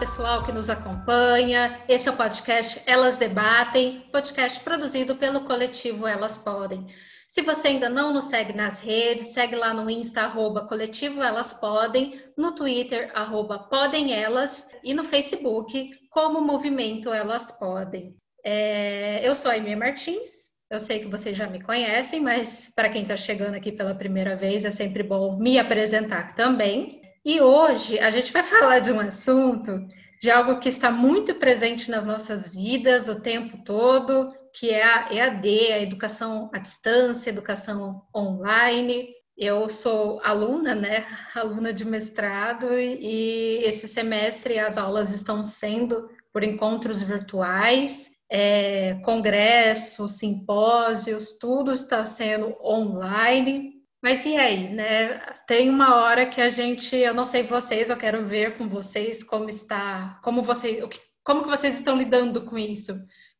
Pessoal que nos acompanha. Esse é o podcast Elas Debatem, podcast produzido pelo coletivo Elas Podem. Se você ainda não nos segue nas redes, segue lá no Insta, arroba coletivo Elas Podem, no Twitter, arroba Podem Elas, e no Facebook, como Movimento Elas Podem. É, eu sou a Emir Martins, eu sei que vocês já me conhecem, mas para quem está chegando aqui pela primeira vez, é sempre bom me apresentar também. E hoje a gente vai falar de um assunto, de algo que está muito presente nas nossas vidas o tempo todo, que é a EAD, a educação à distância, educação online. Eu sou aluna, né, aluna de mestrado, e esse semestre as aulas estão sendo por encontros virtuais, é, congressos, simpósios, tudo está sendo online. Mas e aí, né? Tem uma hora que a gente, eu não sei vocês, eu quero ver com vocês como está, como vocês, como que vocês estão lidando com isso?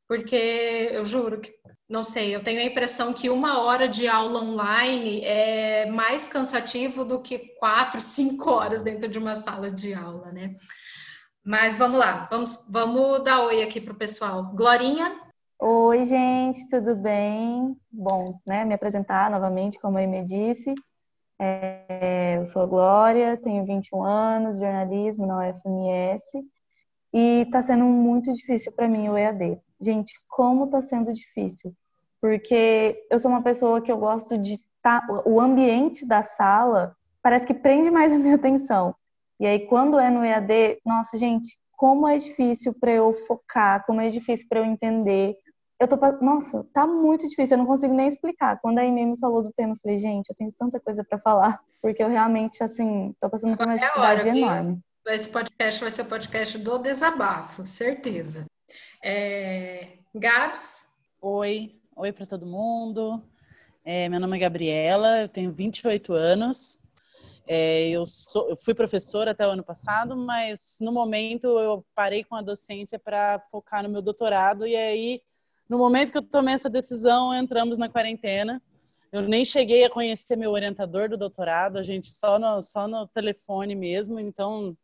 Porque eu juro que não sei, eu tenho a impressão que uma hora de aula online é mais cansativo do que quatro, cinco horas dentro de uma sala de aula, né? Mas vamos lá, vamos, vamos dar oi aqui para o pessoal. Glorinha, Oi, gente, tudo bem? Bom, né, me apresentar novamente, como a Amy disse. É, eu sou a Glória, tenho 21 anos, jornalismo na UFMS, e está sendo muito difícil para mim o EAD. Gente, como está sendo difícil? Porque eu sou uma pessoa que eu gosto de. Tá, o ambiente da sala parece que prende mais a minha atenção. E aí, quando é no EAD, nossa, gente, como é difícil para eu focar, como é difícil para eu entender eu tô. Nossa, tá muito difícil, eu não consigo nem explicar. Quando a Amy me falou do tema, eu falei, gente, eu tenho tanta coisa para falar, porque eu realmente, assim, tô passando por uma dificuldade hora, enorme. Viu? Esse podcast vai ser o podcast do desabafo, certeza. É... Gabs? Oi, oi para todo mundo. É, meu nome é Gabriela, eu tenho 28 anos. É, eu, sou, eu, fui professora até o ano passado, mas no momento eu parei com a docência para focar no meu doutorado e aí no momento que eu tomei essa decisão, entramos na quarentena. Eu nem cheguei a conhecer meu orientador do doutorado, a gente só no, só no telefone mesmo. Então,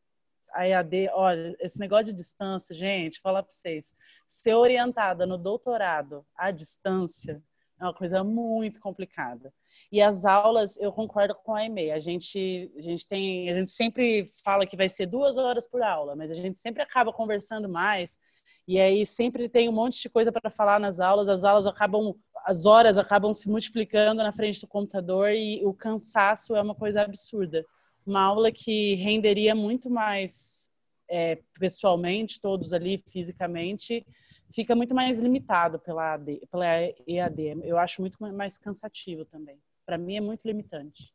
a EAD, olha, esse negócio de distância, gente, falar para vocês, ser orientada no doutorado à distância é uma coisa muito complicada. E as aulas, eu concordo com a EMEI. A gente, a gente tem, a gente sempre fala que vai ser duas horas por aula, mas a gente sempre acaba conversando mais. E aí sempre tem um monte de coisa para falar nas aulas. As aulas acabam, as horas acabam se multiplicando na frente do computador e o cansaço é uma coisa absurda. Uma aula que renderia muito mais é, pessoalmente, todos ali fisicamente, fica muito mais limitado pela, AD, pela EAD. Eu acho muito mais cansativo também. Para mim é muito limitante.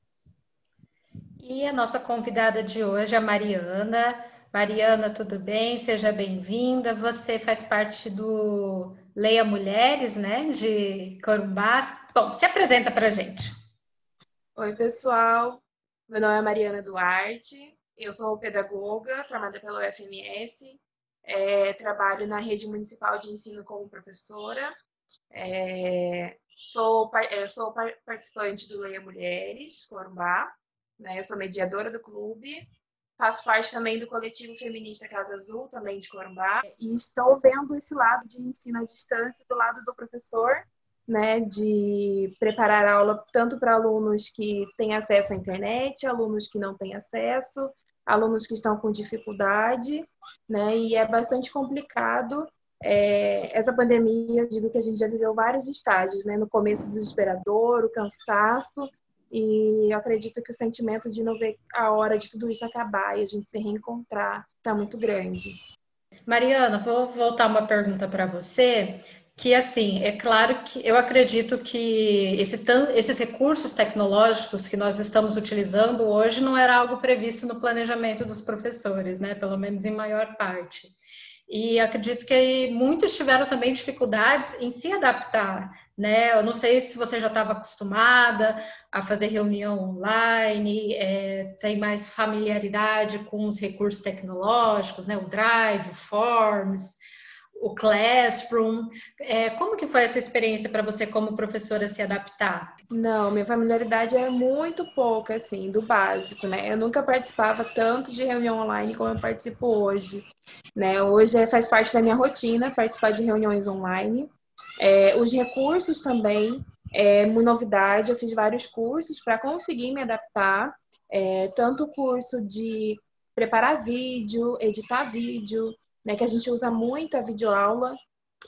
E a nossa convidada de hoje é a Mariana. Mariana, tudo bem? Seja bem-vinda. Você faz parte do Leia Mulheres, né, de Corumbá. Bom, se apresenta para a gente. Oi, pessoal. Meu nome é Mariana Duarte. Eu sou pedagoga formada pela UFMS é, trabalho na rede municipal de ensino como professora. É, sou, é, sou participante do Leia Mulheres, Corumbá. Né? Eu sou mediadora do clube. Faço parte também do coletivo feminista Casa Azul, também de Corumbá. E estou vendo esse lado de ensino à distância do lado do professor, né, de preparar a aula tanto para alunos que têm acesso à internet, alunos que não têm acesso, alunos que estão com dificuldade, né? E é bastante complicado é, essa pandemia. Eu digo que a gente já viveu vários estágios, né? No começo desesperador, o cansaço, e eu acredito que o sentimento de não ver a hora de tudo isso acabar e a gente se reencontrar está muito grande. Mariana, vou voltar uma pergunta para você que assim, é claro que eu acredito que esse, esses recursos tecnológicos que nós estamos utilizando hoje não era algo previsto no planejamento dos professores, né? Pelo menos em maior parte. E acredito que muitos tiveram também dificuldades em se adaptar, né? Eu não sei se você já estava acostumada a fazer reunião online, é, tem mais familiaridade com os recursos tecnológicos, né? O Drive, o Forms, o Classroom. É, como que foi essa experiência para você como professora se adaptar? Não, minha familiaridade é muito pouca, assim, do básico, né? Eu nunca participava tanto de reunião online como eu participo hoje, né? Hoje é, faz parte da minha rotina participar de reuniões online. É, os recursos também é uma novidade. Eu fiz vários cursos para conseguir me adaptar, é, tanto o curso de preparar vídeo, editar vídeo, né, que a gente usa muito a videoaula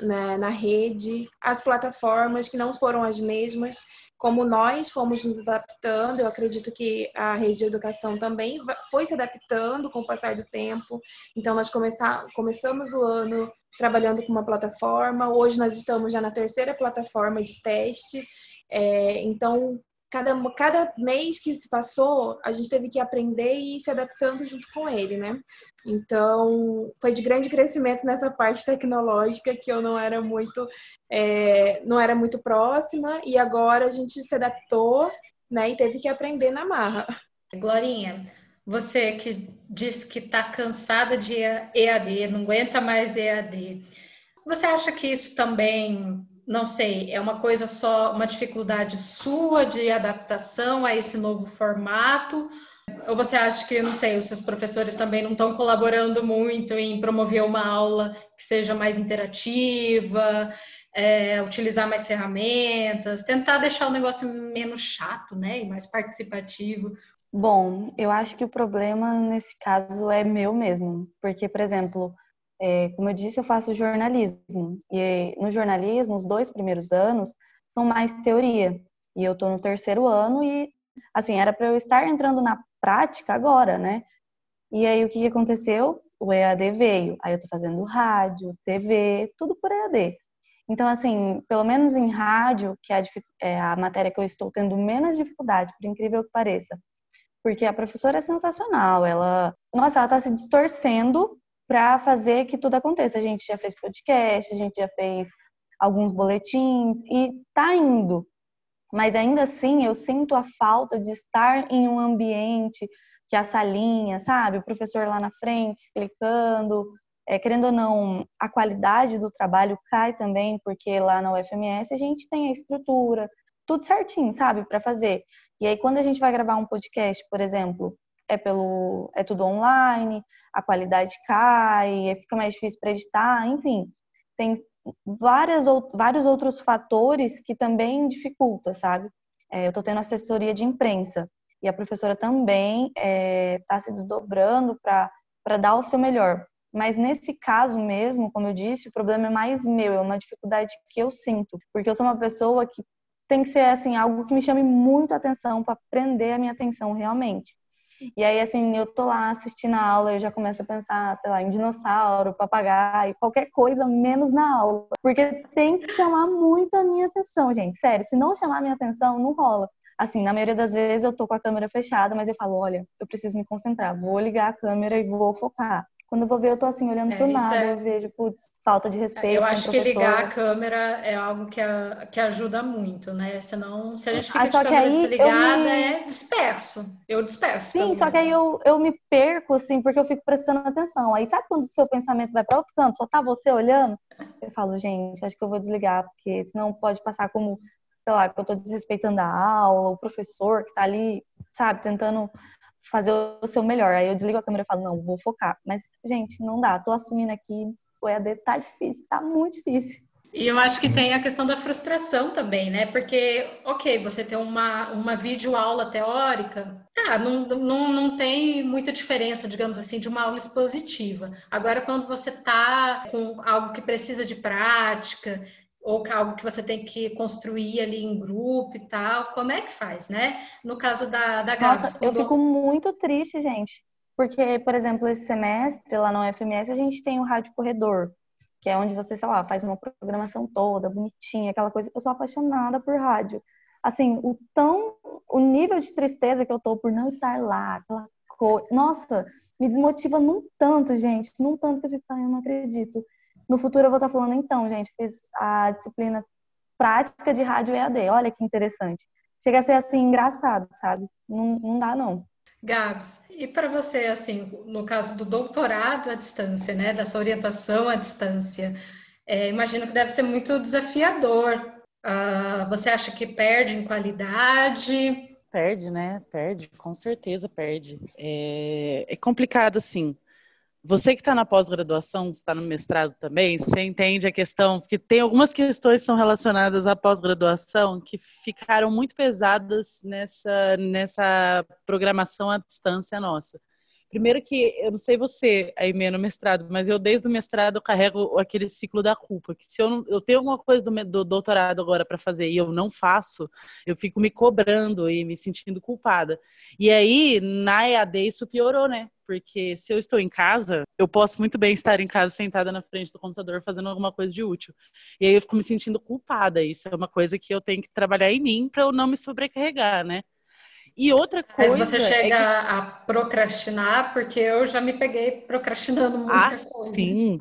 na, na rede, as plataformas que não foram as mesmas, como nós fomos nos adaptando, eu acredito que a rede de educação também foi se adaptando com o passar do tempo. Então, nós começamos o ano trabalhando com uma plataforma, hoje nós estamos já na terceira plataforma de teste. É, então, cada, cada mês que se passou, a gente teve que aprender e ir se adaptando junto com ele, né? Então, foi de grande crescimento nessa parte tecnológica que eu não era muito, é, não era muito próxima, e agora a gente se adaptou, né? E teve que aprender na marra. Glorinha, você que disse que está cansada de EAD, não aguenta mais EAD, você acha que isso também não sei, é uma coisa só, uma dificuldade sua de adaptação a esse novo formato? Ou você acha que, não sei, os seus professores também não estão colaborando muito em promover uma aula que seja mais interativa, é, utilizar mais ferramentas, tentar deixar o negócio menos chato, né, e mais participativo? Bom, eu acho que o problema nesse caso é meu mesmo, porque, por exemplo, é, como eu disse, eu faço jornalismo. E no jornalismo, os dois primeiros anos são mais teoria. E eu estou no terceiro ano e, assim, era para eu estar entrando na prática agora, né? E aí, o que, aconteceu? O EAD veio. Aí eu estou fazendo rádio, TV, tudo por EAD. Então, assim, pelo menos em rádio, que é é a matéria que eu estou tendo menos dificuldade, por incrível que pareça, porque a professora é sensacional, ela, nossa, ela está se distorcendo para fazer que tudo aconteça. A gente já fez podcast, a gente já fez alguns boletins e tá indo. Mas ainda assim, eu sinto a falta de estar em um ambiente que a salinha, sabe, o professor lá na frente explicando, é, querendo ou não, a qualidade do trabalho cai também, porque lá na UFMS a gente tem a estrutura, tudo certinho, sabe, para fazer. E aí quando a gente vai gravar um podcast, por exemplo, é pelo é tudo online, a qualidade cai, fica mais difícil para editar, enfim, tem várias, vários outros fatores que também dificulta, sabe? É, eu estou tendo assessoria de imprensa e a professora também está é, tá se desdobrando para dar o seu melhor. Mas nesse caso mesmo, como eu disse, o problema é mais meu, é uma dificuldade que eu sinto, porque eu sou uma pessoa que tem que ser assim algo que me chame muito atenção para prender a minha atenção realmente. E aí, assim, eu tô lá assistindo a aula, eu já começo a pensar, sei lá, em dinossauro, papagaio, qualquer coisa menos na aula. Porque tem que chamar muito a minha atenção, gente. Sério, se não chamar a minha atenção, não rola. Assim, na maioria das vezes eu tô com a câmera fechada, mas eu falo, olha, eu preciso me concentrar, vou ligar a câmera e vou focar. Quando eu vou ver, eu tô assim, olhando é, pro nada, é... eu vejo, putz, falta de respeito. Eu acho que ligar a câmera é algo que, a, que ajuda muito, né? Senão, se a gente fica ah, de câmera desligada, me... é disperso. Eu disperso. Sim, só menos. que aí eu, eu me perco, assim, porque eu fico prestando atenção. Aí sabe quando o seu pensamento vai para outro canto, só tá você olhando? Eu falo, gente, acho que eu vou desligar, porque senão pode passar como, sei lá, que eu tô desrespeitando a aula, o professor que tá ali, sabe, tentando fazer o seu melhor. Aí eu desligo a câmera e falo, não, vou focar. Mas, gente, não dá. Tô assumindo aqui, o EAD tá difícil, tá muito difícil. E eu acho que tem a questão da frustração também, né? Porque, ok, você tem uma, uma videoaula teórica, tá, não, não, não tem muita diferença, digamos assim, de uma aula expositiva. Agora, quando você tá com algo que precisa de prática, ou algo que você tem que construir ali em grupo e tal, como é que faz, né? No caso da, da Gabs. Nossa, eu fico muito triste, gente, porque, por exemplo, esse semestre lá no UFMS a gente tem o Rádio Corredor, que é onde você, sei lá, faz uma programação toda, bonitinha, aquela coisa. Eu sou apaixonada por rádio. Assim, o tão, o nível de tristeza que eu tô por não estar lá, aquela coisa, nossa, me desmotiva num tanto, gente, num tanto que eu fico, eu não acredito no futuro eu vou estar falando, então, gente, fiz a disciplina prática de rádio EAD. Olha que interessante. Chega a ser assim engraçado, sabe? Não, não dá, não. Gabs, e para você, assim, no caso do doutorado à distância, né, dessa orientação à distância, É, imagino que deve ser muito desafiador. Uh, você acha que perde em qualidade? Perde, né? Perde, com certeza perde. É, é complicado, assim. Você que está na pós-graduação, está no mestrado também, você entende a questão, porque tem algumas questões que são relacionadas à pós-graduação que ficaram muito pesadas nessa, nessa programação à distância nossa. Primeiro que, eu não sei você, aí meio no mestrado, mas eu desde o mestrado eu carrego aquele ciclo da culpa, que se eu, não, eu tenho alguma coisa do, do doutorado agora para fazer e eu não faço, eu fico me cobrando e me sentindo culpada. E aí, na EAD, isso piorou, né? Porque se eu estou em casa, eu posso muito bem estar em casa sentada na frente do computador fazendo alguma coisa de útil. E aí eu fico me sentindo culpada. Isso é uma coisa que eu tenho que trabalhar em mim para eu não me sobrecarregar, né? E outra coisa. Mas você chega é que... a procrastinar, porque eu já me peguei procrastinando muita ah, coisa. Sim.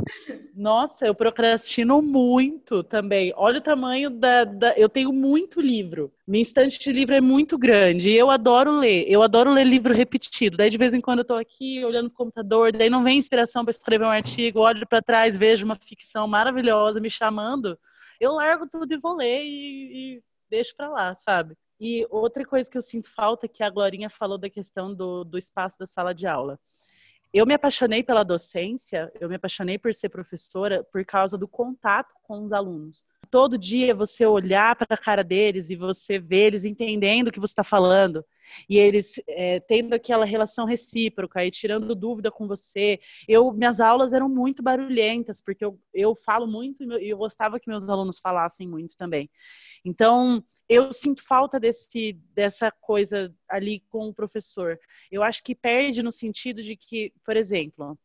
Nossa, eu procrastino muito também. Olha o tamanho da, da. Eu tenho muito livro. Minha estante de livro é muito grande. E eu adoro ler. Eu adoro ler livro repetido. Daí, de vez em quando, eu tô aqui olhando o computador, daí não vem inspiração para escrever um artigo, olho para trás, vejo uma ficção maravilhosa me chamando. Eu largo tudo e vou ler e, e deixo para lá, sabe? E outra coisa que eu sinto falta é que a Glorinha falou da questão do, do espaço da sala de aula. Eu me apaixonei pela docência, eu me apaixonei por ser professora por causa do contato com os alunos. Todo dia você olhar para a cara deles e você ver eles entendendo o que você está falando e eles é, tendo aquela relação recíproca e tirando dúvida com você. Eu, minhas aulas eram muito barulhentas porque eu, eu falo muito e eu gostava que meus alunos falassem muito também. Então, eu sinto falta desse, dessa coisa ali com o professor. Eu acho que perde no sentido de que, por exemplo,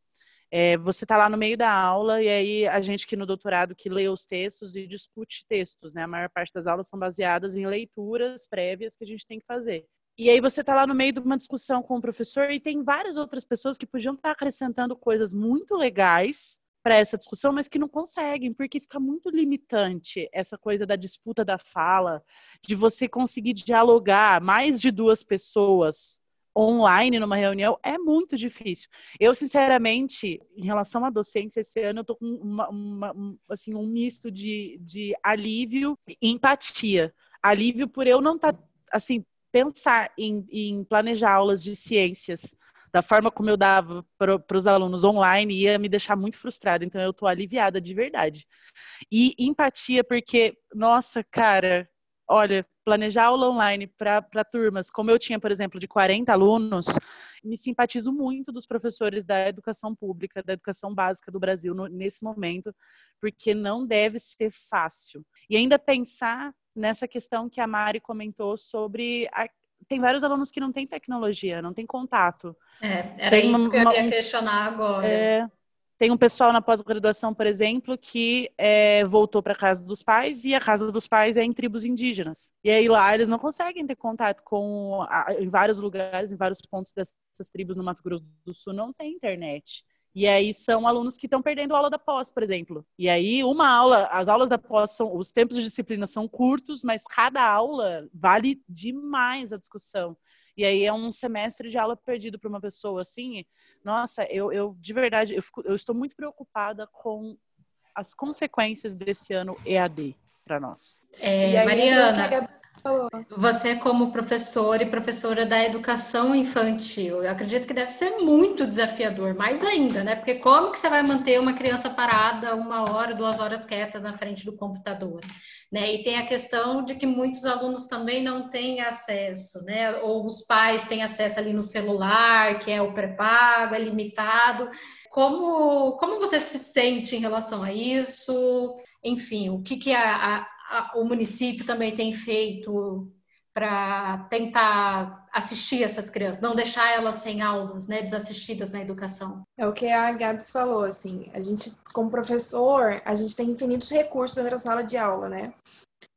é, você está lá no meio da aula e aí a gente que no doutorado que lê os textos e discute textos, né? A maior parte das aulas são baseadas em leituras prévias que a gente tem que fazer. E aí você está lá no meio de uma discussão com o professor e tem várias outras pessoas que podiam estar tá acrescentando coisas muito legais para essa discussão, mas que não conseguem, porque fica muito limitante essa coisa da disputa da fala, de você conseguir dialogar mais de duas pessoas online numa reunião é muito difícil. Eu, sinceramente, em relação à docência, esse ano eu tô com uma, uma, um, assim, um misto de, de alívio e empatia. Alívio por eu não estar, tá, assim, pensar em, em planejar aulas de ciências da forma como eu dava para os alunos online ia me deixar muito frustrada. Então eu estou aliviada de verdade. E empatia, porque, nossa, cara, olha, planejar aula online para turmas, como eu tinha, por exemplo, de 40 alunos, me simpatizo muito dos professores da educação pública, da educação básica do Brasil no, nesse momento, porque não deve ser fácil. E ainda pensar nessa questão que a Mari comentou sobre a, tem vários alunos que não têm tecnologia, não têm contato. É, era tem isso uma, que eu ia questionar agora. É, tem um pessoal na pós-graduação, por exemplo, que é, voltou para a casa dos pais e a casa dos pais é em tribos indígenas. E aí lá eles não conseguem ter contato com, em vários lugares, em vários pontos dessas tribos no Mato Grosso do Sul, não tem internet. E aí são alunos que estão perdendo aula da pós, por exemplo. E aí uma aula, as aulas da pós são, os tempos de disciplina são curtos, mas cada aula vale demais a discussão. E aí é um semestre de aula perdido para uma pessoa assim. Nossa, eu, eu de verdade, eu, fico, eu estou muito preocupada com as consequências desse ano EAD para nós. É, Mariana, você, como professora e professora da educação infantil, eu acredito que deve ser muito desafiador, mais ainda, né? Porque como que você vai manter uma criança parada uma hora, duas horas quieta na frente do computador? Né? E tem a questão de que muitos alunos também não têm acesso, né? Ou os pais têm acesso ali no celular, que é o pré-pago, é limitado. Como, como você se sente em relação a isso? Enfim, o que, que a, a o município também tem feito para tentar assistir essas crianças, não deixar elas sem aulas, né, desassistidas na educação. É o que a Gabs falou, assim, a gente, como professor, a gente tem infinitos recursos da sala de aula, né?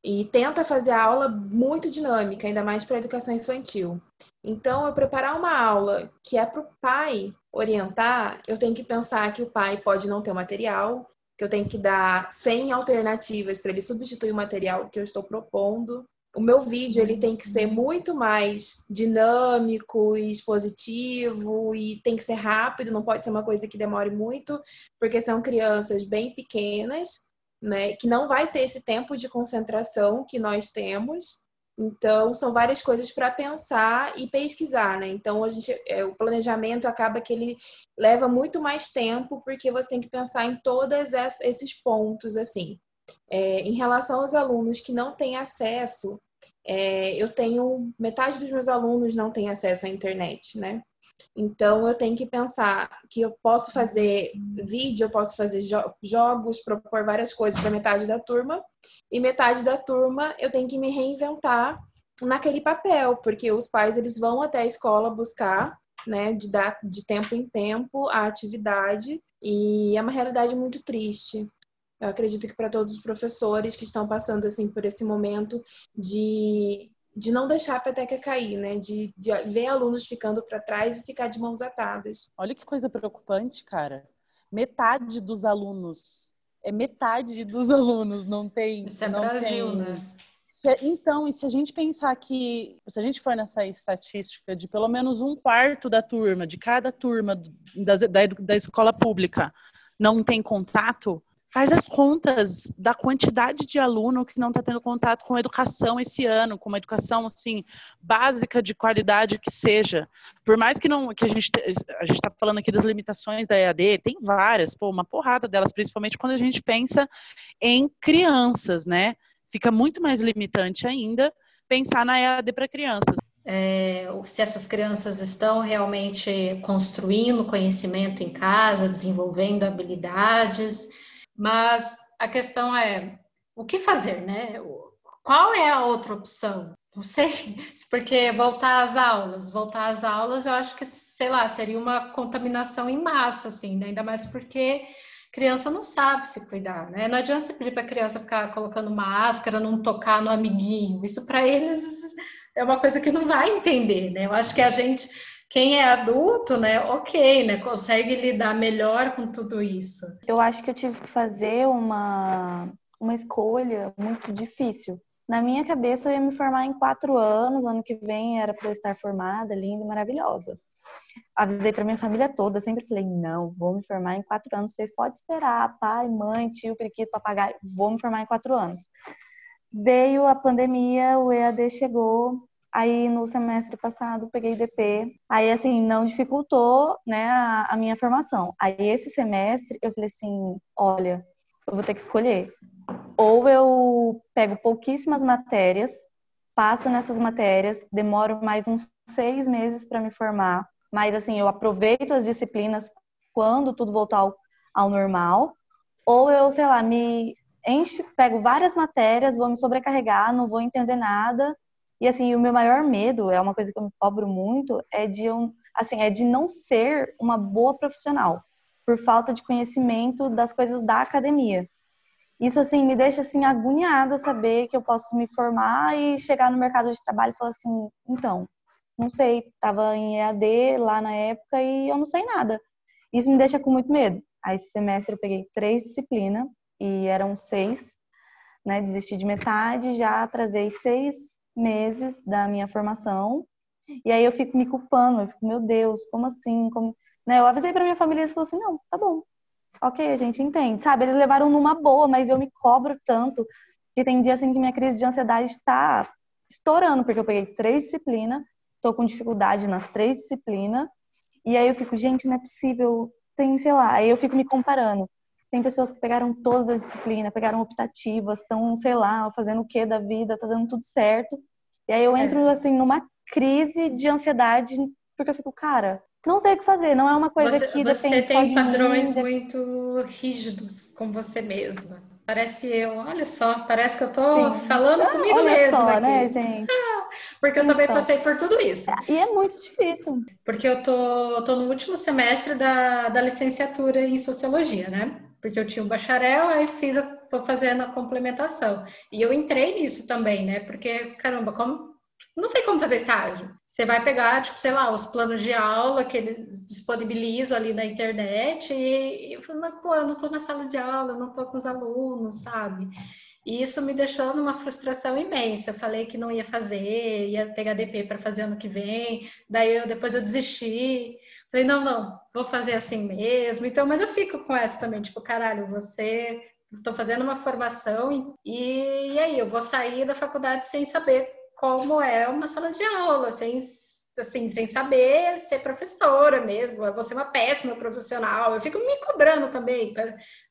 E tenta fazer a aula muito dinâmica, ainda mais para a educação infantil. Então, eu preparar uma aula que é para o pai orientar, eu tenho que pensar que o pai pode não ter o material, que eu tenho que dar 100 alternativas para ele substituir o material que eu estou propondo. O meu vídeo ele tem que ser muito mais dinâmico e expositivo e tem que ser rápido, não pode ser uma coisa que demore muito, porque são crianças bem pequenas né? Que não vai ter esse tempo de concentração que nós temos. Então, são várias coisas para pensar e pesquisar, né? Então, a gente, é, o planejamento acaba que ele leva muito mais tempo, porque você tem que pensar em todos esses pontos, assim. É, em relação aos alunos que não têm acesso, é, eu tenho metade dos meus alunos não tem acesso à internet, né? Então eu tenho que pensar que eu posso fazer vídeo, eu posso fazer jo jogos, propor várias coisas para metade da turma, e metade da turma eu tenho que me reinventar naquele papel, porque os pais eles vão até a escola buscar, né, de dar de tempo em tempo a atividade, e é uma realidade muito triste. Eu acredito que para todos os professores que estão passando assim por esse momento de, de não deixar a peteca cair, né? De, de ver alunos ficando para trás e ficar de mãos atadas. Olha que coisa preocupante, cara. Metade dos alunos, é metade dos alunos não tem. Isso é não Brasil, tem... né? Então, e se a gente pensar que, se a gente for nessa estatística de pelo menos um quarto da turma, de cada turma da, da, da escola pública, não tem contato, faz as contas da quantidade de aluno que não está tendo contato com educação esse ano, com uma educação assim básica de qualidade que seja. Por mais que não que a gente a gente está falando aqui das limitações da EAD, tem várias, pô, uma porrada delas, principalmente quando a gente pensa em crianças, né? Fica muito mais limitante ainda pensar na EAD para crianças. É, se essas crianças estão realmente construindo conhecimento em casa, desenvolvendo habilidades, mas a questão é o que fazer, né? Qual é a outra opção? Não sei, porque voltar às aulas, voltar às aulas, eu acho que, sei lá, seria uma contaminação em massa, assim, né? ainda mais porque criança não sabe se cuidar, né? Não adianta você pedir para a criança ficar colocando máscara, não tocar no amiguinho. Isso para eles é uma coisa que não vai entender, né? Eu acho que a gente quem é adulto, né, ok, né, consegue lidar melhor com tudo isso. Eu acho que eu tive que fazer uma, uma escolha muito difícil. Na minha cabeça, eu ia me formar em quatro anos, ano que vem era para eu estar formada, linda, maravilhosa. Avisei para minha família toda, sempre falei: não, vou me formar em quatro anos, vocês podem esperar, pai, mãe, tio, periquito, papagaio, vou me formar em quatro anos. Veio a pandemia, o EAD chegou, Aí no semestre passado peguei DP, aí assim não dificultou, né, a, a, minha formação. Aí esse semestre eu falei assim, olha, eu vou ter que escolher. Ou eu pego pouquíssimas matérias, passo nessas matérias, demoro mais uns seis meses para me formar, mas assim eu aproveito as disciplinas quando tudo voltar ao, ao normal. Ou eu, sei lá, me encho, pego várias matérias, vou me sobrecarregar, não vou entender nada e assim, o meu maior medo, é uma coisa que eu me cobro muito, é de um, assim, é de não ser uma boa profissional, por falta de conhecimento das coisas da academia. Isso assim me deixa assim agoniada saber que eu posso me formar e chegar no mercado de trabalho e falar assim, então, não sei, estava em EAD lá na época e eu não sei nada. Isso me deixa com muito medo. Aí esse semestre eu peguei três disciplinas e eram seis, né? Desisti de metade, já atrasei seis meses da minha formação. E aí eu fico me culpando, eu fico, meu Deus, como assim? Como... Né? Eu avisei para minha família e eles falaram assim, não, tá bom. Ok, a gente entende, sabe? Eles levaram numa boa, mas eu me cobro tanto que tem dia assim que minha crise de ansiedade está estourando, porque eu peguei três disciplinas, tô com dificuldade nas três disciplinas, e aí eu fico, gente, não é possível, tem, sei lá, aí eu fico me comparando. Tem pessoas que pegaram todas as disciplinas, pegaram optativas, estão, sei lá, fazendo o que da vida, tá dando tudo certo. E aí eu entro, é. assim, numa crise de ansiedade, porque eu fico, cara, não sei o que fazer, não é uma coisa você, que você depende Você tem padrões mim, muito rígidos com você mesma. Parece eu, olha só, parece que eu tô Sim. falando ah, comigo mesma só, aqui. né, gente? Porque eu então, também passei por tudo isso. E é muito difícil. Porque eu tô, tô no último semestre da, da licenciatura em Sociologia, né? porque eu tinha um bacharel, aí fiz a, tô fazendo a complementação. E eu entrei nisso também, né? Porque, caramba, como não tem como fazer estágio. Você vai pegar, tipo, sei lá, os planos de aula que eles disponibilizam ali na internet e, eu falo, mas, pô, eu não tô na sala de aula, eu não tô com os alunos, sabe? E isso me deixou numa frustração imensa. Eu falei que não ia fazer, ia pegar DP para fazer ano que vem, daí eu, depois eu desisti. Falei, não, não, vou fazer assim mesmo. Então, mas eu fico com essa também, tipo, caralho, você estou fazendo uma formação e, e aí eu vou sair da faculdade sem saber como é uma sala de aula, sem assim, sem saber ser professora mesmo, eu vou ser uma péssima profissional. Eu fico me cobrando também,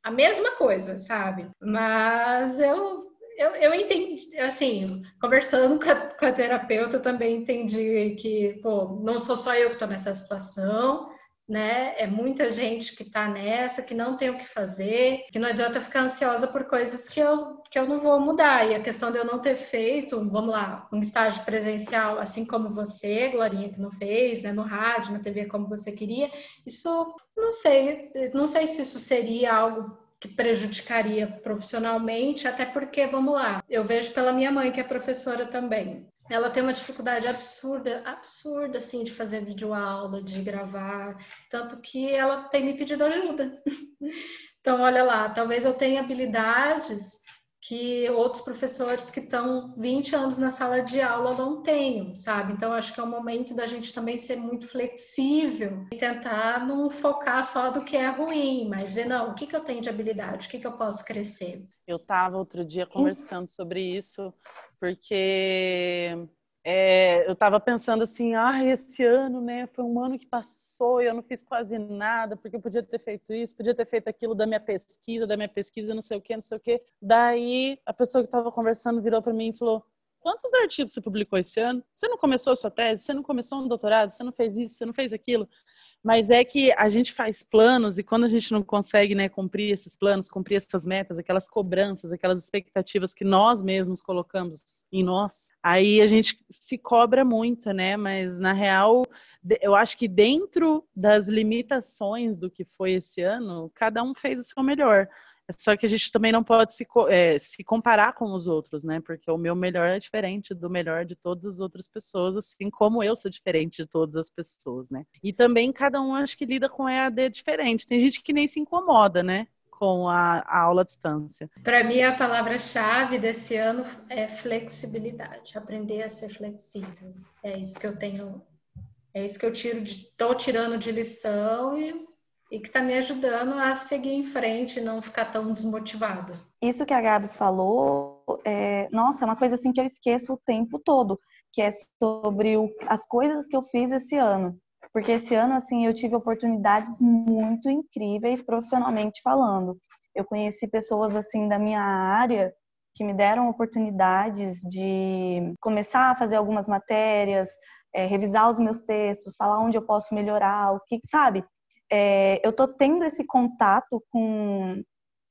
a mesma coisa, sabe? Mas eu eu, eu entendi, assim, conversando com a, com a terapeuta, eu também entendi que, pô, não sou só eu que estou nessa situação, né? É muita gente que está nessa, que não tem o que fazer, que não adianta ficar ansiosa por coisas que eu, que eu não vou mudar. E a questão de eu não ter feito, vamos lá, um estágio presencial, assim como você, Glorinha, que não fez, né? No rádio, na TV, como você queria, isso não sei, não sei se isso seria algo que prejudicaria profissionalmente, até porque, vamos lá, eu vejo pela minha mãe, que é professora também ela tem uma dificuldade absurda, absurda, assim, de fazer videoaula, de gravar, tanto que ela tem me pedido ajuda. então, olha lá, talvez eu tenha habilidades que outros professores que estão 20 anos na sala de aula não tenham, sabe? Então, acho que é o momento da gente também ser muito flexível e tentar não focar só do que é ruim, mas ver, não, o que, que eu tenho de habilidade, o que, que eu posso crescer. Eu estava outro dia conversando sobre isso, porque é, eu estava pensando assim, ah, esse ano, né, foi um ano que passou e eu não fiz quase nada, porque eu podia ter feito isso, podia ter feito aquilo da minha pesquisa, da minha pesquisa, não sei o que, não sei o que. Daí a pessoa que estava conversando virou para mim e falou: Quantos artigos você publicou esse ano? Você não começou a sua tese? Você não começou um doutorado? Você não fez isso? Você não fez aquilo? Mas é que a gente faz planos e quando a gente não consegue né, cumprir esses planos, cumprir essas metas, aquelas cobranças, aquelas expectativas que nós mesmos colocamos em nós, aí a gente se cobra muito, né? Mas na real, eu acho que dentro das limitações do que foi esse ano, cada um fez o seu melhor. Só que a gente também não pode se, é, se comparar com os outros, né? Porque o meu melhor é diferente do melhor de todas as outras pessoas, assim como eu sou diferente de todas as pessoas, né? E também cada um acho que lida com EAD diferente. Tem gente que nem se incomoda, né? Com a, a aula à distância. Para mim, a palavra-chave desse ano é flexibilidade, aprender a ser flexível. É isso que eu tenho, é isso que eu tiro, estou tirando de lição e e que está me ajudando a seguir em frente, não ficar tão desmotivada. Isso que a Gabs falou, é, nossa, é uma coisa assim que eu esqueço o tempo todo, que é sobre o, as coisas que eu fiz esse ano. Porque esse ano, assim, eu tive oportunidades muito incríveis profissionalmente falando. Eu conheci pessoas, assim, da minha área que me deram oportunidades de começar a fazer algumas matérias, é, revisar os meus textos, falar onde eu posso melhorar, o que, sabe? É, eu tô tendo esse contato com,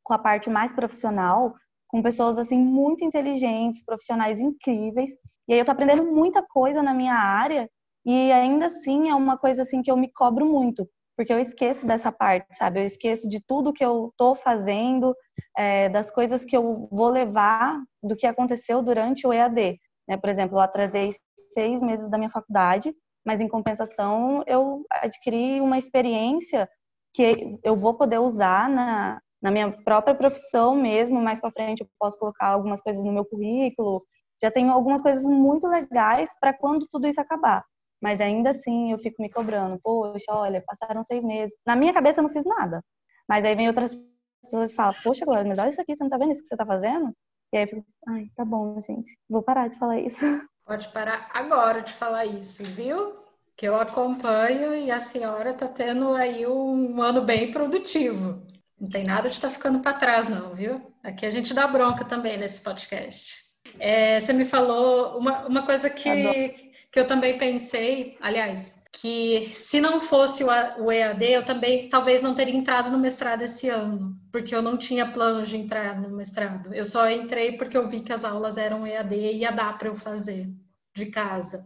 com a parte mais profissional, com pessoas assim muito inteligentes, profissionais incríveis, e aí eu tô aprendendo muita coisa na minha área e ainda assim é uma coisa assim que eu me cobro muito, porque eu esqueço dessa parte, sabe? Eu esqueço de tudo que eu tô fazendo, é, das coisas que eu vou levar do que aconteceu durante o EAD. Né? Por exemplo, eu atrasei seis meses da minha faculdade mas em compensação eu adquiri uma experiência que eu vou poder usar na, na minha própria profissão mesmo. Mais para frente eu posso colocar algumas coisas no meu currículo. Já tenho algumas coisas muito legais para quando tudo isso acabar. Mas ainda assim eu fico me cobrando. Poxa, olha, passaram seis meses. Na minha cabeça eu não fiz nada. Mas aí vem outras pessoas e falam, poxa, Glória, mas olha isso aqui, você não tá vendo isso que você tá fazendo? E aí eu fico, ai, tá bom, gente, vou parar de falar isso. Pode parar agora de falar isso, viu? Que eu acompanho e a senhora está tendo aí um ano bem produtivo. Não tem nada de estar tá ficando para trás, não, viu? Aqui a gente dá bronca também nesse podcast. É, você me falou uma, uma coisa que, que eu também pensei, aliás, que se não fosse o EAD, eu também talvez não teria entrado no mestrado esse ano, porque eu não tinha planos de entrar no mestrado. Eu só entrei porque eu vi que as aulas eram EAD e ia dar para eu fazer de casa.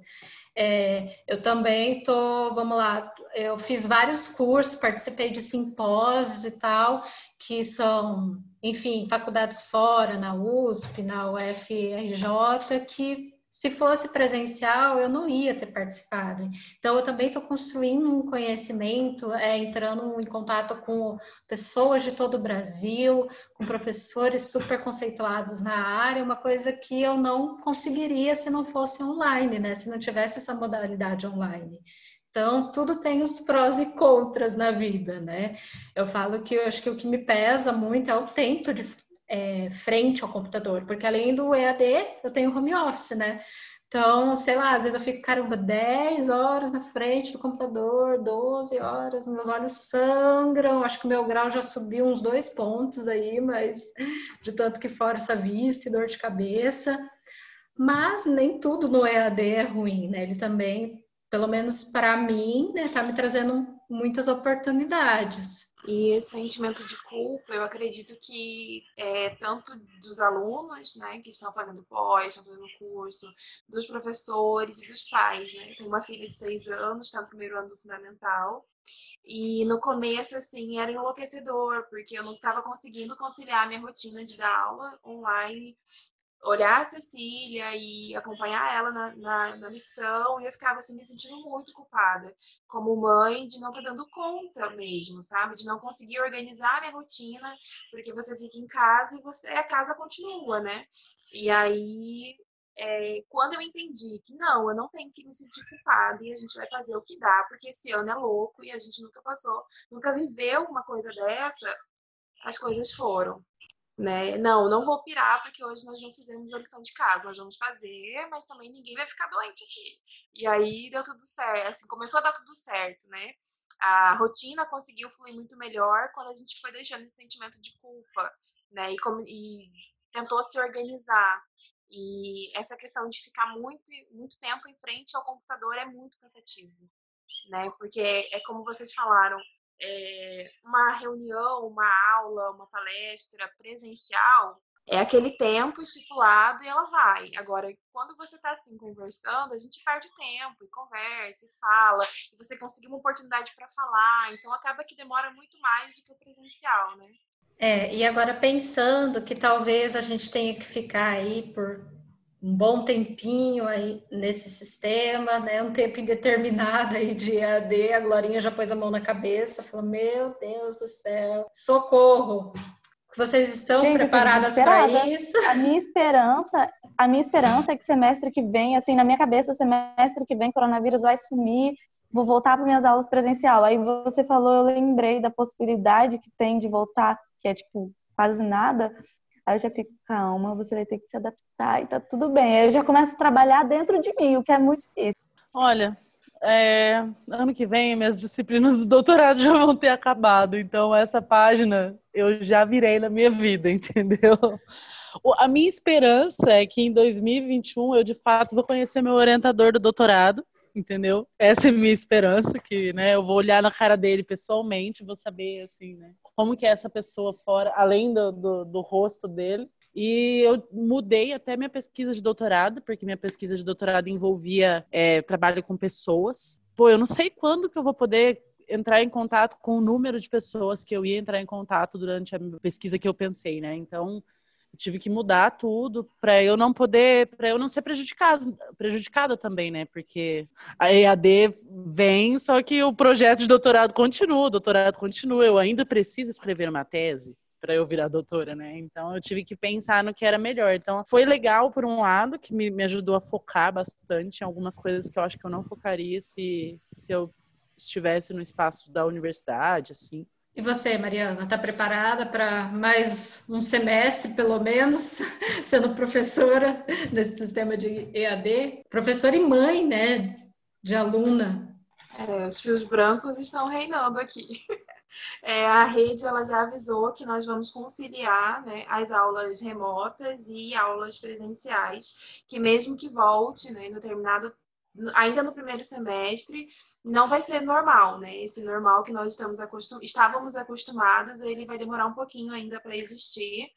É, eu também tô, vamos lá, eu fiz vários cursos, participei de simpósios e tal, que são, enfim, faculdades fora, na USP, na UFRJ, que se fosse presencial, eu não ia ter participado. Então, eu também estou construindo um conhecimento, é, entrando em contato com pessoas de todo o Brasil, com professores super conceituados na área, uma coisa que eu não conseguiria se não fosse online, né? Se não tivesse essa modalidade online. Então, tudo tem os prós e contras na vida, né? Eu falo que eu acho que o que me pesa muito é o tempo de é, frente ao computador, porque além do EAD, eu tenho home office, né? Então, sei lá, às vezes eu fico, caramba, 10 horas na frente do computador, 12 horas, meus olhos sangram, acho que o meu grau já subiu uns dois pontos aí, mas de tanto que força vista e dor de cabeça. Mas nem tudo no EAD é ruim, né? Ele também, pelo menos para mim, né, tá me trazendo muitas oportunidades. E esse sentimento de culpa, eu acredito que é tanto dos alunos, né, que estão fazendo pós, estão fazendo curso, dos professores e dos pais, né? Tem uma filha de seis anos, está no primeiro ano do fundamental, e no começo, assim, era enlouquecedor, porque eu não estava conseguindo conciliar minha rotina de dar aula online olhar a Cecília e acompanhar ela na, na, na, missão, e eu ficava assim, me sentindo muito culpada, como mãe, de não estar tá dando conta mesmo, sabe? De não conseguir organizar a minha rotina, porque você fica em casa e você, a casa continua, né? E aí, é, quando eu entendi que não, eu não tenho que me sentir culpada e a gente vai fazer o que dá, porque esse ano é louco e a gente nunca passou, nunca viveu uma coisa dessa, as coisas foram né? Não, não vou pirar porque hoje nós não fizemos a lição de casa, nós vamos fazer, mas também ninguém vai ficar doente aqui. E aí deu tudo certo, assim, começou a dar tudo certo, né? A rotina conseguiu fluir muito melhor quando a gente foi deixando esse sentimento de culpa, né? E, e tentou se organizar. E essa questão de ficar muito, muito tempo em frente ao computador é muito cansativo, né? Porque é como vocês falaram, é, uma reunião, uma aula, uma palestra presencial, é aquele tempo estipulado e ela vai. Agora, quando você está assim conversando, a gente perde tempo e conversa e fala, e você consegue uma oportunidade para falar, então acaba que demora muito mais do que o presencial, né? É, e agora pensando que talvez a gente tenha que ficar aí por um bom tempinho aí nesse sistema, né? Um tempo indeterminado aí de EAD, a Glorinha já pôs a mão na cabeça, falou: Meu Deus do céu, socorro! Vocês estão Gente, preparadas para isso? A minha esperança, a minha esperança é que semestre que vem, assim, na minha cabeça, semestre que vem, coronavírus vai sumir, vou voltar para minhas aulas presencial. Aí você falou, eu lembrei da possibilidade que tem de voltar, que é tipo quase nada. Aí eu já fico, calma, você vai ter que se adaptar e tá tudo bem. Eu já começo a trabalhar dentro de mim, o que é muito difícil. Olha, é, ano que vem minhas disciplinas do doutorado já vão ter acabado, então essa página eu já virei na minha vida, entendeu? A minha esperança é que em 2021 eu de fato vou conhecer meu orientador do doutorado, entendeu? Essa é a minha esperança, que né, eu vou olhar na cara dele pessoalmente, vou saber assim, né, como que é essa pessoa fora, além do, do, do rosto dele. E eu mudei até minha pesquisa de doutorado, porque minha pesquisa de doutorado envolvia é, trabalho com pessoas. Pô, eu não sei quando que eu vou poder entrar em contato com o número de pessoas que eu ia entrar em contato durante a pesquisa que eu pensei, né? Então, tive que mudar tudo para eu não poder, para eu não ser prejudicada, prejudicada também, né? Porque a EAD vem, só que o projeto de doutorado continua, o doutorado continua, eu ainda preciso escrever uma tese para eu virar doutora, né? Então eu tive que pensar no que era melhor. Então foi legal por um lado, que me, me ajudou a focar bastante em algumas coisas que eu acho que eu não focaria se, se eu estivesse no espaço da universidade, assim. E você, Mariana, está preparada para mais um semestre, pelo menos, sendo professora nesse sistema de EAD? Professora e mãe, né? De aluna. É, os fios brancos estão reinando aqui. É, a rede ela já avisou que nós vamos conciliar né, as aulas remotas e aulas presenciais, que mesmo que volte né, no determinado ainda no primeiro semestre, não vai ser normal, né? Esse normal que nós estamos acostum estávamos acostumados, ele vai demorar um pouquinho ainda para existir.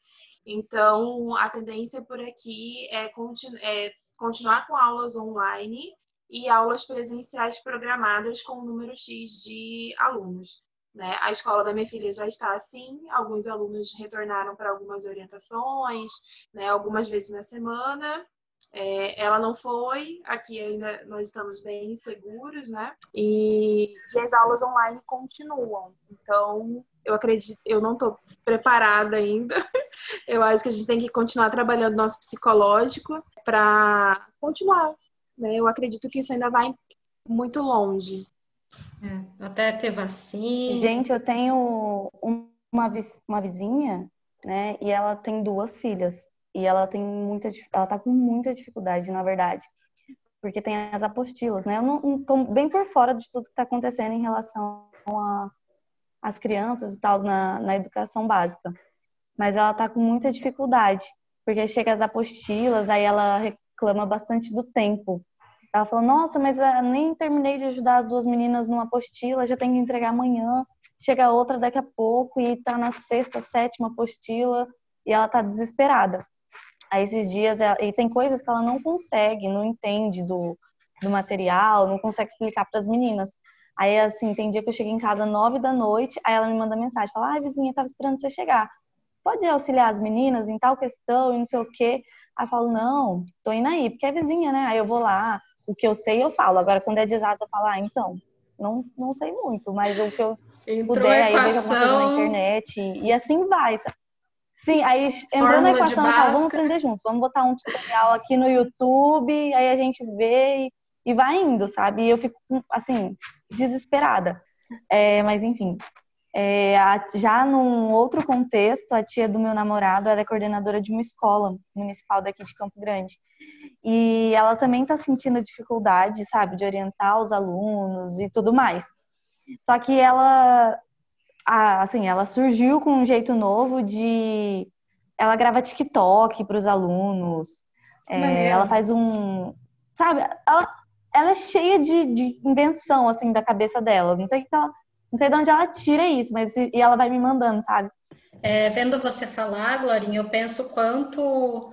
Então, a tendência por aqui é, continu é continuar com aulas online e aulas presenciais programadas com um número X de alunos. Né? A escola da minha filha já está assim, alguns alunos retornaram para algumas orientações, né? algumas vezes na semana, é, ela não foi, aqui ainda nós estamos bem seguros, né? E, e as aulas online continuam. Então, eu acredito, eu não estou preparada ainda. Eu acho que a gente tem que continuar trabalhando nosso psicológico para continuar. Né? Eu acredito que isso ainda vai muito longe. É, até ter vacina. Gente, eu tenho uma, uma vizinha né? E ela tem duas filhas. E ela tem muita, ela tá com muita dificuldade, na verdade, porque tem as apostilas, né? Eu não tô bem por fora de tudo que está acontecendo em relação a as crianças e tal na, na educação básica. Mas ela tá com muita dificuldade, porque chega as apostilas, aí ela reclama bastante do tempo. Ela falou: Nossa, mas eu nem terminei de ajudar as duas meninas numa apostila, já tenho que entregar amanhã. Chega outra daqui a pouco e tá na sexta, sétima apostila e ela tá desesperada. Aí esses dias, ela, e tem coisas que ela não consegue, não entende do, do material, não consegue explicar para as meninas. Aí, assim, tem dia que eu cheguei em casa nove da noite, aí ela me manda mensagem, fala, ai, vizinha, tava esperando você chegar. Você pode auxiliar as meninas em tal questão e não sei o quê? Aí eu falo, não, tô indo aí, porque é vizinha, né? Aí eu vou lá, o que eu sei eu falo. Agora, quando é de exato, eu falo, ah, então, não, não sei muito, mas o que eu Entrou puder, aí eu vejo alguma coisa na internet e, e assim vai? Sim, aí entrando na equação, falo, vamos aprender junto, vamos botar um tutorial aqui no YouTube, aí a gente vê e, e vai indo, sabe? E eu fico, assim, desesperada. É, mas, enfim, é, a, já num outro contexto, a tia do meu namorado ela é coordenadora de uma escola municipal daqui de Campo Grande. E ela também está sentindo dificuldade, sabe, de orientar os alunos e tudo mais. Só que ela assim, ela surgiu com um jeito novo de. Ela grava TikTok para os alunos. É, ela faz um. Sabe? Ela, ela é cheia de, de, invenção, assim, da cabeça dela. Não sei que ela. Não sei de onde ela tira isso, mas e ela vai me mandando, sabe? É, vendo você falar, Glorinha, eu penso quanto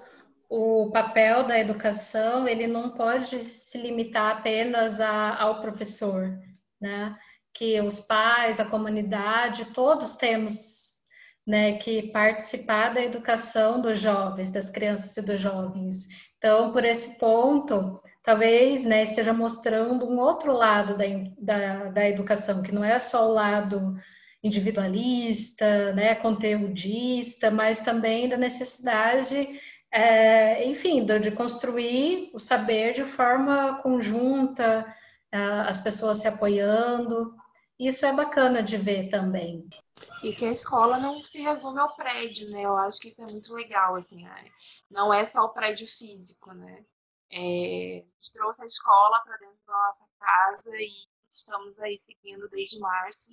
o papel da educação ele não pode se limitar apenas a, ao professor, né? que os pais, a comunidade, todos temos né, que participar da educação dos jovens, das crianças e dos jovens. Então, por esse ponto, talvez né, esteja mostrando um outro lado da, da, da educação, que não é só o lado individualista, né, conteudista, mas também da necessidade, é, enfim, de construir o saber de forma conjunta, as pessoas se apoiando. Isso é bacana de ver também. E que a escola não se resume ao prédio, né? Eu acho que isso é muito legal, assim. Né? Não é só o prédio físico, né? É, a gente trouxe a escola para dentro da nossa casa e estamos aí seguindo desde março.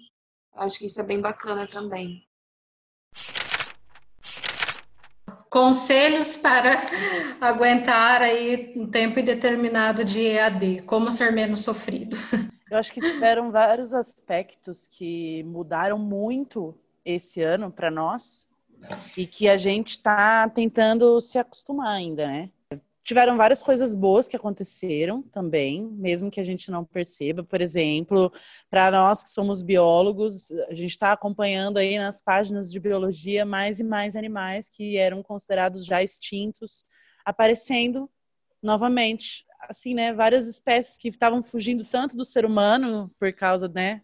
Acho que isso é bem bacana também. Conselhos para aguentar aí um tempo indeterminado de EAD, como ser menos sofrido. Eu acho que tiveram vários aspectos que mudaram muito esse ano para nós e que a gente está tentando se acostumar ainda, né? Tiveram várias coisas boas que aconteceram também, mesmo que a gente não perceba. Por exemplo, para nós que somos biólogos, a gente está acompanhando aí nas páginas de biologia mais e mais animais que eram considerados já extintos aparecendo novamente assim, né, várias espécies que estavam fugindo tanto do ser humano por causa, né,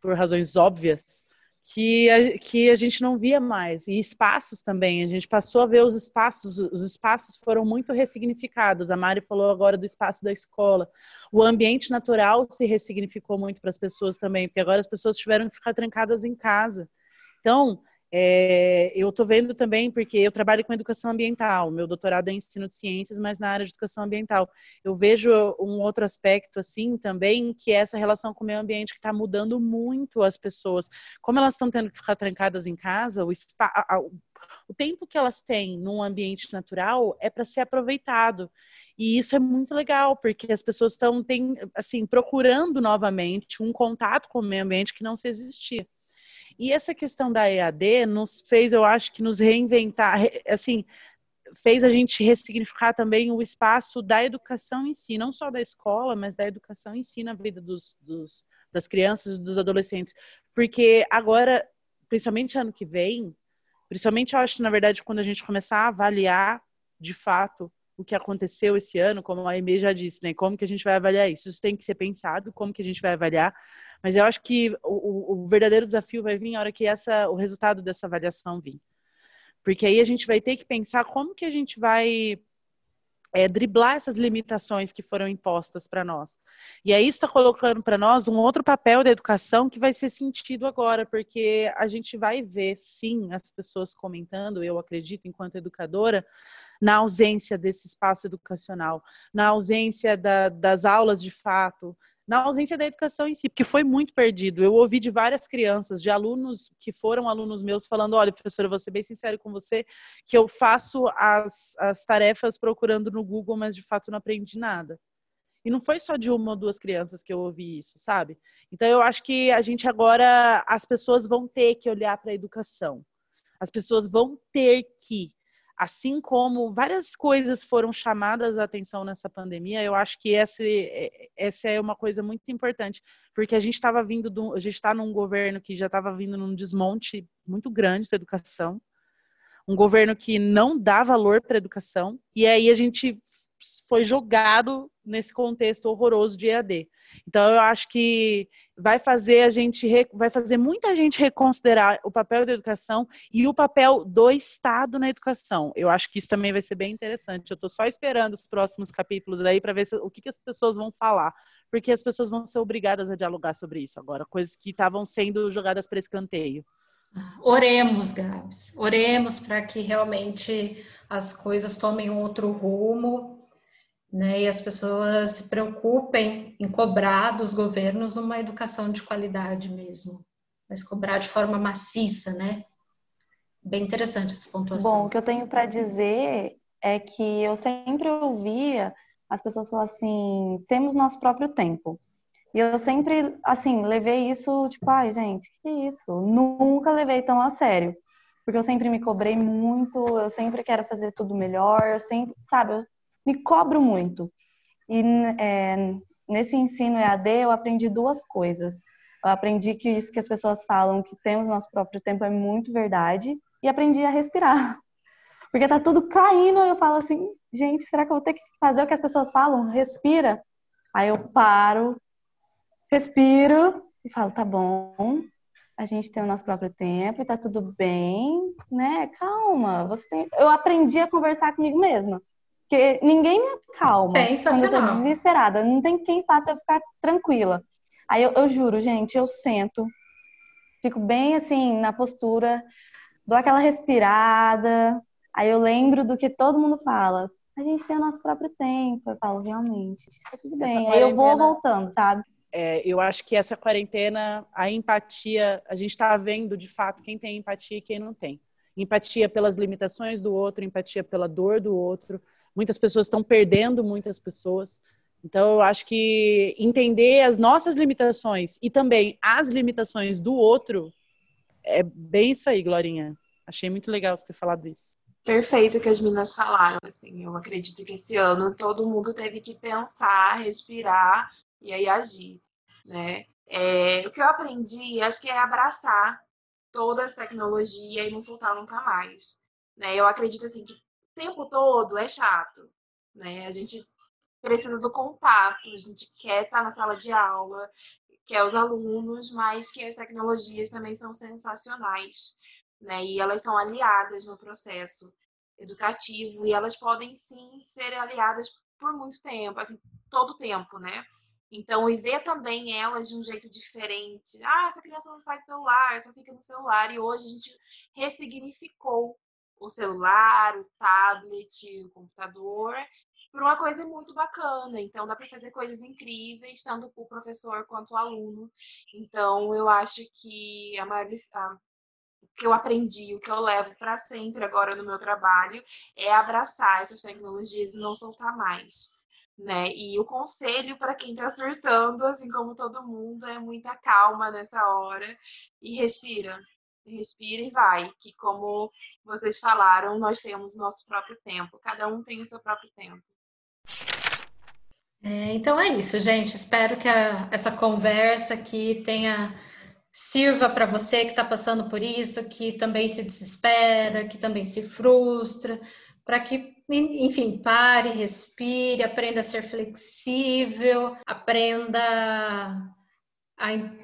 por razões óbvias, que a, que a gente não via mais. E espaços também, a gente passou a ver os espaços, os espaços foram muito ressignificados. A Mari falou agora do espaço da escola. O ambiente natural se ressignificou muito para as pessoas também, porque agora as pessoas tiveram que ficar trancadas em casa. Então, é, eu estou vendo também, porque eu trabalho com educação ambiental, meu doutorado é em ensino de ciências, mas na área de educação ambiental. Eu vejo um outro aspecto, assim, também, que é essa relação com o meio ambiente que está mudando muito as pessoas. Como elas estão tendo que ficar trancadas em casa, o, o tempo que elas têm num ambiente natural é para ser aproveitado. E isso é muito legal, porque as pessoas estão, assim, procurando novamente um contato com o meio ambiente que não se existia. E essa questão da EAD nos fez, eu acho que nos reinventar, assim, fez a gente ressignificar também o espaço da educação em si, não só da escola, mas da educação em si na vida dos, dos das crianças e dos adolescentes. Porque agora, principalmente ano que vem, principalmente eu acho, na verdade, quando a gente começar a avaliar de fato o que aconteceu esse ano, como a Amy já disse, né? Como que a gente vai avaliar isso? Isso tem que ser pensado, como que a gente vai avaliar. Mas eu acho que o, o verdadeiro desafio vai vir na hora que essa, o resultado dessa avaliação vir. Porque aí a gente vai ter que pensar como que a gente vai é, driblar essas limitações que foram impostas para nós. E aí está colocando para nós um outro papel da educação que vai ser sentido agora, porque a gente vai ver, sim, as pessoas comentando, eu acredito, enquanto educadora, na ausência desse espaço educacional, na ausência da, das aulas de fato, na ausência da educação em si, porque foi muito perdido. Eu ouvi de várias crianças, de alunos que foram alunos meus, falando: olha, professora, vou ser bem sincero com você, que eu faço as, as tarefas procurando no Google, mas de fato não aprendi nada. E não foi só de uma ou duas crianças que eu ouvi isso, sabe? Então eu acho que a gente agora, as pessoas vão ter que olhar para a educação. As pessoas vão ter que assim como várias coisas foram chamadas a atenção nessa pandemia, eu acho que essa, é, essa é uma coisa muito importante, porque a gente estava vindo, do, a gente está num governo que já estava vindo num desmonte muito grande da educação, um governo que não dá valor para a educação, e aí a gente foi jogado nesse contexto horroroso de EAD. Então eu acho que vai fazer a gente vai fazer muita gente reconsiderar o papel da educação e o papel do Estado na educação. Eu acho que isso também vai ser bem interessante. Eu estou só esperando os próximos capítulos aí para ver se, o que, que as pessoas vão falar, porque as pessoas vão ser obrigadas a dialogar sobre isso agora, coisas que estavam sendo jogadas para escanteio. Oremos, Gabs. Oremos para que realmente as coisas tomem outro rumo né, e as pessoas se preocupem em cobrar dos governos uma educação de qualidade mesmo, mas cobrar de forma maciça, né? Bem interessante essa pontuação. Bom, o que eu tenho para dizer é que eu sempre ouvia as pessoas falar assim: temos nosso próprio tempo. E eu sempre, assim, levei isso, tipo, ai, gente, que isso? Nunca levei tão a sério. Porque eu sempre me cobrei muito, eu sempre quero fazer tudo melhor, eu sempre, sabe, eu me cobro muito. E é, nesse ensino EAD eu aprendi duas coisas. Eu aprendi que isso que as pessoas falam, que temos nosso próprio tempo, é muito verdade. E aprendi a respirar. Porque tá tudo caindo, eu falo assim, gente, será que eu vou ter que fazer o que as pessoas falam? Respira. Aí eu paro, respiro e falo, tá bom, a gente tem o nosso próprio tempo e tá tudo bem, né? Calma, você tem... Eu aprendi a conversar comigo mesma. Porque ninguém me acalma quando eu tô desesperada. Não tem quem faça eu ficar tranquila. Aí eu, eu juro, gente, eu sento, fico bem assim na postura, dou aquela respirada. Aí eu lembro do que todo mundo fala. A gente tem o nosso próprio tempo. Eu falo, realmente, tá tudo bem. Aí eu vou voltando, sabe? É, eu acho que essa quarentena, a empatia, a gente está vendo de fato quem tem empatia e quem não tem. Empatia pelas limitações do outro, empatia pela dor do outro, muitas pessoas estão perdendo muitas pessoas. Então, eu acho que entender as nossas limitações e também as limitações do outro é bem isso aí, Glorinha. Achei muito legal você ter falado isso. Perfeito que as meninas falaram. Assim, eu acredito que esse ano todo mundo teve que pensar, respirar e aí agir, né? É, o que eu aprendi, acho que é abraçar toda essa tecnologia e não soltar nunca mais. Né? Eu acredito assim que tempo todo é chato, né? A gente precisa do contato, a gente quer estar na sala de aula, quer os alunos, mas que as tecnologias também são sensacionais, né? E elas são aliadas no processo educativo e elas podem sim ser aliadas por muito tempo, assim, todo tempo, né? Então, e ver também elas de um jeito diferente. Ah, essa criança não sai do celular, só fica no celular. E hoje a gente ressignificou o celular, o tablet, o computador, por uma coisa muito bacana. Então, dá para fazer coisas incríveis, tanto o professor quanto o aluno. Então, eu acho que a maior o que eu aprendi, o que eu levo para sempre agora no meu trabalho, é abraçar essas tecnologias e não soltar mais. Né? E o conselho para quem está surtando, assim como todo mundo, é muita calma nessa hora e respira respira e vai. Que como vocês falaram, nós temos nosso próprio tempo. Cada um tem o seu próprio tempo. É, então é isso, gente. Espero que a, essa conversa aqui tenha sirva para você que está passando por isso, que também se desespera, que também se frustra, para que, enfim, pare, respire, aprenda a ser flexível, aprenda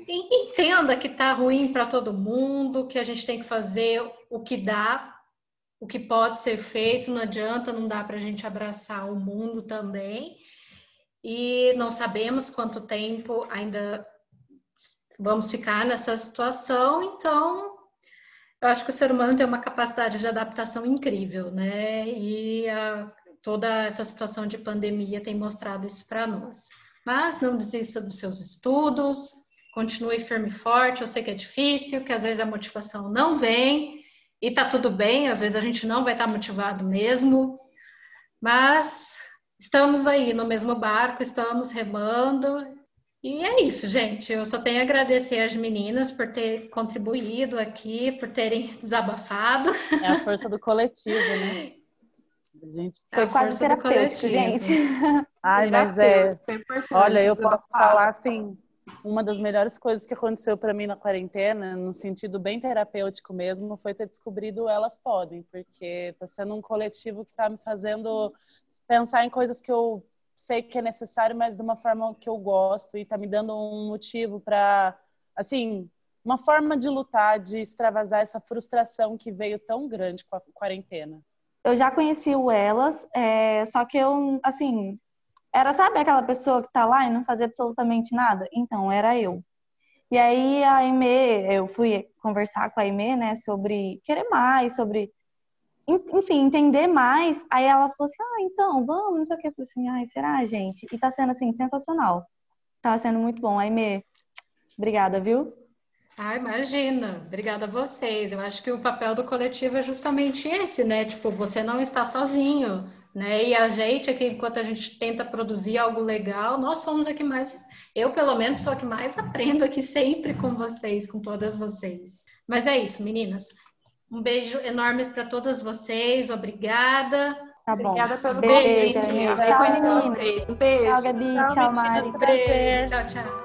entenda que está ruim para todo mundo, que a gente tem que fazer o que dá, o que pode ser feito, não adianta, não dá para a gente abraçar o mundo também. E não sabemos quanto tempo ainda vamos ficar nessa situação, então eu acho que o ser humano tem uma capacidade de adaptação incrível, né? E a, toda essa situação de pandemia tem mostrado isso para nós. Mas não desista dos seus estudos, continue firme e forte. Eu sei que é difícil, que às vezes a motivação não vem, e tá tudo bem, às vezes a gente não vai estar tá motivado mesmo, mas estamos aí no mesmo barco, estamos remando. E é isso, gente. Eu só tenho a agradecer às meninas por ter contribuído aqui, por terem desabafado. É a força do coletivo, né? Gente, é foi quase terapêutico, gente. Ai, mas é. Olha, eu posso falar assim, uma das melhores coisas que aconteceu para mim na quarentena, no sentido bem terapêutico mesmo, foi ter descobrido Elas Podem, porque está sendo um coletivo que está me fazendo pensar em coisas que eu sei que é necessário, mas de uma forma que eu gosto e está me dando um motivo para, assim, uma forma de lutar, de extravasar essa frustração que veio tão grande com a quarentena. Eu já conheci o Elas, é, só que eu, assim, era, sabe aquela pessoa que tá lá e não fazia absolutamente nada? Então, era eu. E aí a Aimee, eu fui conversar com a Aimee, né, sobre querer mais, sobre, enfim, entender mais. Aí ela falou assim, ah, então, vamos, não sei o que. Eu falei assim, ai, será, gente? E tá sendo, assim, sensacional. Tá sendo muito bom. Aimee, obrigada, viu? Ah, imagina. Obrigada a vocês. Eu acho que o papel do coletivo é justamente esse, né? Tipo, você não está sozinho, né? E a gente aqui, enquanto a gente tenta produzir algo legal, nós somos aqui mais, eu pelo menos sou a que mais aprendo aqui sempre com vocês, com todas vocês. Mas é isso, meninas. Um beijo enorme para todas vocês. Obrigada. Tá bom. Obrigada pelo beijo, convite. Tchau, vocês. Um beijo. Tchau, Gabi. Tchau, Mari. Beijo. Tchau, tchau.